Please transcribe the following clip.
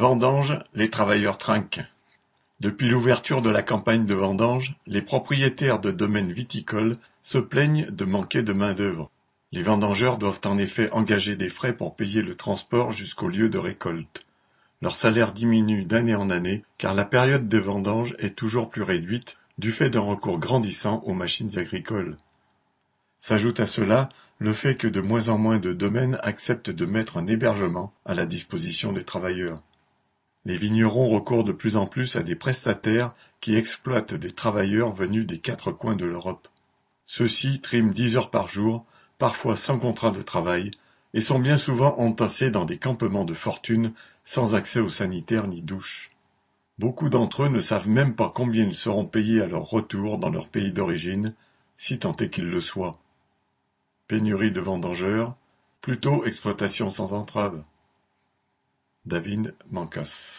Vendanges, les travailleurs trinquent. Depuis l'ouverture de la campagne de vendange, les propriétaires de domaines viticoles se plaignent de manquer de main-d'œuvre. Les vendangeurs doivent en effet engager des frais pour payer le transport jusqu'au lieu de récolte. Leur salaire diminue d'année en année car la période de vendange est toujours plus réduite du fait d'un recours grandissant aux machines agricoles. S'ajoute à cela le fait que de moins en moins de domaines acceptent de mettre un hébergement à la disposition des travailleurs. Les vignerons recourent de plus en plus à des prestataires qui exploitent des travailleurs venus des quatre coins de l'Europe. Ceux-ci triment dix heures par jour, parfois sans contrat de travail, et sont bien souvent entassés dans des campements de fortune sans accès aux sanitaires ni douches. Beaucoup d'entre eux ne savent même pas combien ils seront payés à leur retour dans leur pays d'origine, si tant est qu'ils le soient. Pénurie de vendangeurs, plutôt exploitation sans entrave. David Mancas